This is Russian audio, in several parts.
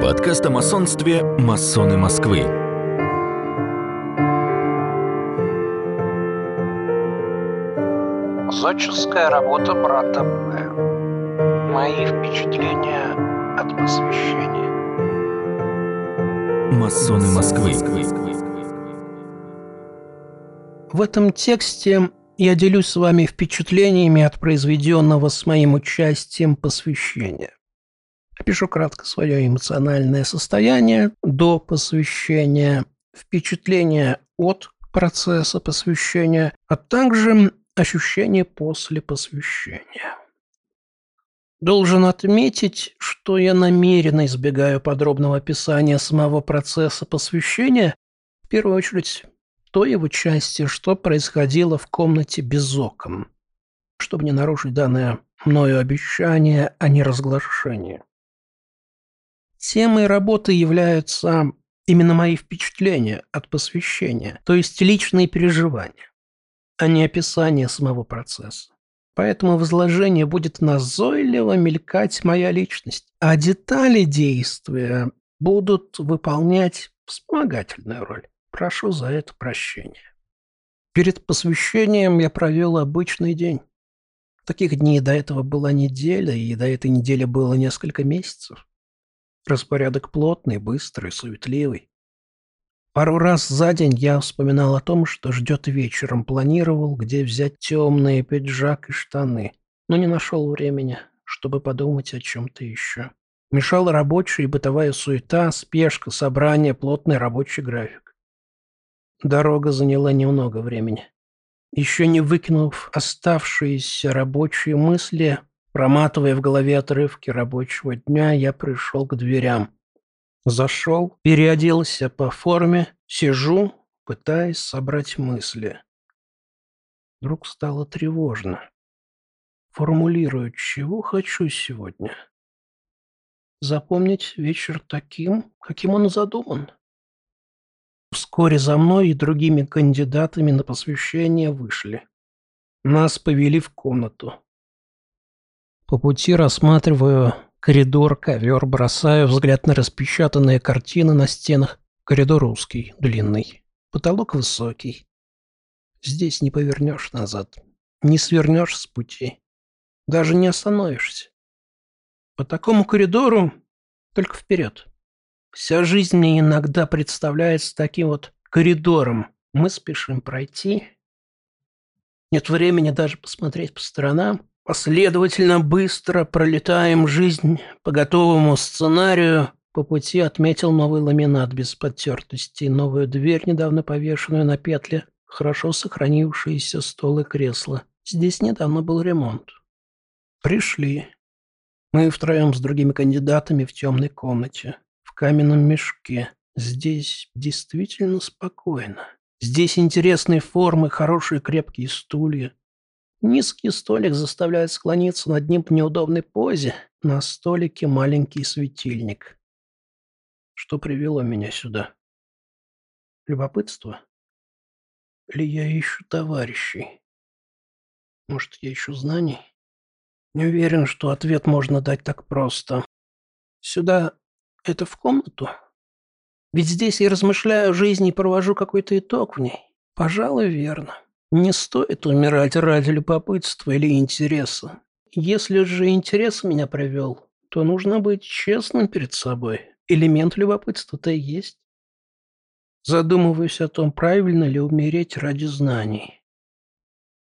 Подкаст о масонстве «Масоны Москвы». Зодческая работа брата Б. Мои впечатления от посвящения. «Масоны Москвы». В этом тексте я делюсь с вами впечатлениями от произведенного с моим участием посвящения. Опишу кратко свое эмоциональное состояние до посвящения, впечатления от процесса посвящения, а также ощущения после посвящения. Должен отметить, что я намеренно избегаю подробного описания самого процесса посвящения, в первую очередь той его части, что происходило в комнате без окон, чтобы не нарушить данное мною обещание о неразглашении. Темой работы являются именно мои впечатления от посвящения, то есть личные переживания, а не описание самого процесса. Поэтому в изложении будет назойливо мелькать моя личность, а детали действия будут выполнять вспомогательную роль. Прошу за это прощения. Перед посвящением я провел обычный день. Таких дней до этого была неделя, и до этой недели было несколько месяцев. Распорядок плотный, быстрый, суетливый. Пару раз за день я вспоминал о том, что ждет вечером, планировал, где взять темные пиджак и штаны, но не нашел времени, чтобы подумать о чем-то еще. Мешала рабочая и бытовая суета, спешка, собрание, плотный рабочий график. Дорога заняла немного времени. Еще не выкинув оставшиеся рабочие мысли, Проматывая в голове отрывки рабочего дня, я пришел к дверям. Зашел, переоделся по форме, сижу, пытаясь собрать мысли. Вдруг стало тревожно. Формулирую, чего хочу сегодня. Запомнить вечер таким, каким он задуман. Вскоре за мной и другими кандидатами на посвящение вышли. Нас повели в комнату. По пути рассматриваю коридор, ковер, бросаю взгляд на распечатанные картины на стенах. Коридор узкий, длинный. Потолок высокий. Здесь не повернешь назад. Не свернешь с пути. Даже не остановишься. По такому коридору только вперед. Вся жизнь мне иногда представляется таким вот коридором. Мы спешим пройти. Нет времени даже посмотреть по сторонам. Последовательно быстро пролетаем жизнь по готовому сценарию. По пути отметил новый ламинат без подтертостей, новую дверь, недавно повешенную на петле, хорошо сохранившиеся стол и кресло. Здесь недавно был ремонт. Пришли. Мы втроем с другими кандидатами в темной комнате, в каменном мешке. Здесь действительно спокойно. Здесь интересные формы, хорошие крепкие стулья. Низкий столик заставляет склониться над ним в неудобной позе. На столике маленький светильник. Что привело меня сюда? Любопытство? Или я ищу товарищей? Может, я ищу знаний? Не уверен, что ответ можно дать так просто. Сюда — это в комнату? Ведь здесь я размышляю о жизни и провожу какой-то итог в ней. Пожалуй, верно. Не стоит умирать ради любопытства или интереса. Если же интерес меня привел, то нужно быть честным перед собой. Элемент любопытства-то есть. Задумываюсь о том, правильно ли умереть ради знаний.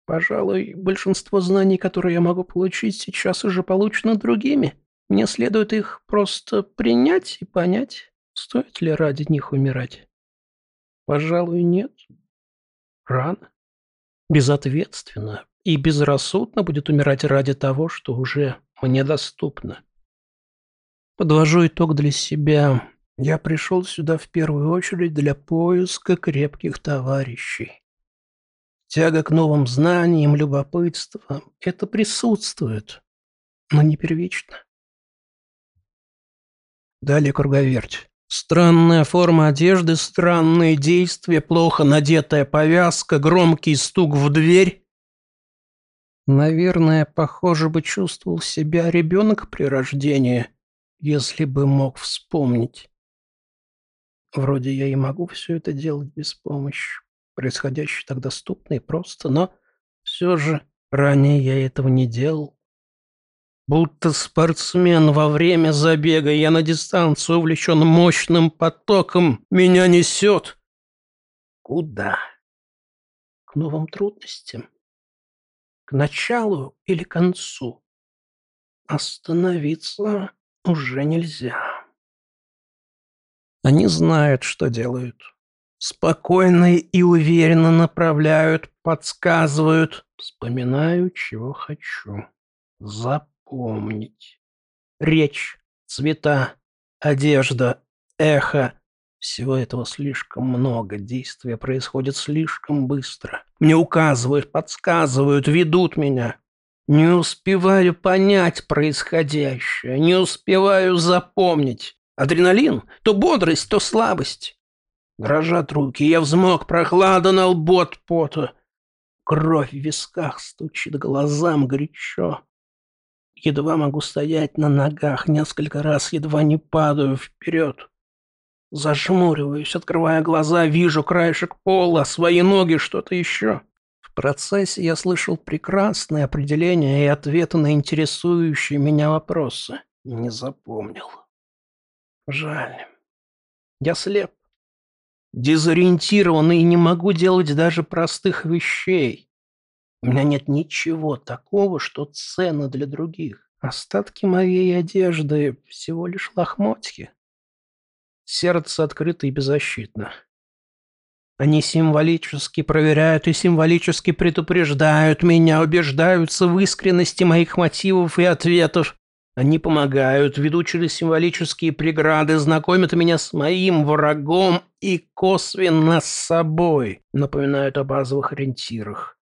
Пожалуй, большинство знаний, которые я могу получить, сейчас уже получено другими. Мне следует их просто принять и понять, стоит ли ради них умирать. Пожалуй, нет. Рано безответственно и безрассудно будет умирать ради того, что уже мне доступно. Подвожу итог для себя. Я пришел сюда в первую очередь для поиска крепких товарищей. Тяга к новым знаниям, любопытство – это присутствует, но не первично. Далее круговерть. Странная форма одежды, странные действия, плохо надетая повязка, громкий стук в дверь. Наверное, похоже бы чувствовал себя ребенок при рождении. если бы мог вспомнить. Вроде я и могу все это делать без помощи. Происходящее так доступно и просто, но все же ранее я этого не делал. Будто спортсмен во время забега, я на дистанцию увлечен мощным потоком, меня несет. Куда? К новым трудностям? К началу или концу? Остановиться уже нельзя. Они знают, что делают. Спокойно и уверенно направляют, подсказывают. Вспоминаю, чего хочу. Запомнить. Речь, цвета, одежда, эхо. Всего этого слишком много, действия происходят слишком быстро. Мне указывают, подсказывают, ведут меня. Не успеваю понять происходящее, не успеваю запомнить. Адреналин – то бодрость, то слабость. Дрожат руки, я взмок, прохлада на лбу от пота. Кровь в висках стучит глазам горячо. Едва могу стоять на ногах, несколько раз едва не падаю вперед. Зажмуриваюсь, открывая глаза, вижу краешек пола, свои ноги, что-то еще. В процессе я слышал прекрасные определения и ответы на интересующие меня вопросы. Не запомнил. Жаль. Я слеп. Дезориентированный и не могу делать даже простых вещей. У меня нет ничего такого, что ценно для других. Остатки моей одежды всего лишь лохмотьки. Сердце открыто и беззащитно. Они символически проверяют и символически предупреждают меня, убеждаются в искренности моих мотивов и ответов. Они помогают, ведут через символические преграды, знакомят меня с моим врагом и косвенно с собой, напоминают о базовых ориентирах.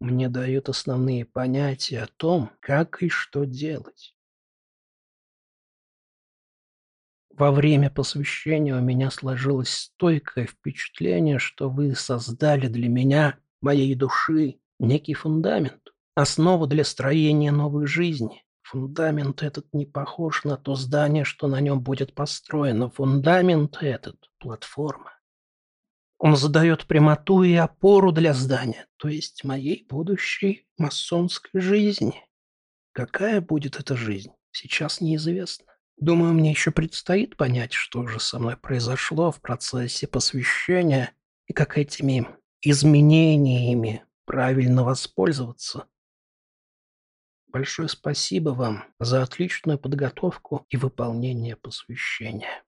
Мне дают основные понятия о том, как и что делать. Во время посвящения у меня сложилось стойкое впечатление, что вы создали для меня, моей души, некий фундамент, основу для строения новой жизни. Фундамент этот не похож на то здание, что на нем будет построено. Фундамент этот – платформа. Он задает прямоту и опору для здания, то есть моей будущей масонской жизни. Какая будет эта жизнь, сейчас неизвестно. Думаю, мне еще предстоит понять, что же со мной произошло в процессе посвящения и как этими изменениями правильно воспользоваться. Большое спасибо вам за отличную подготовку и выполнение посвящения.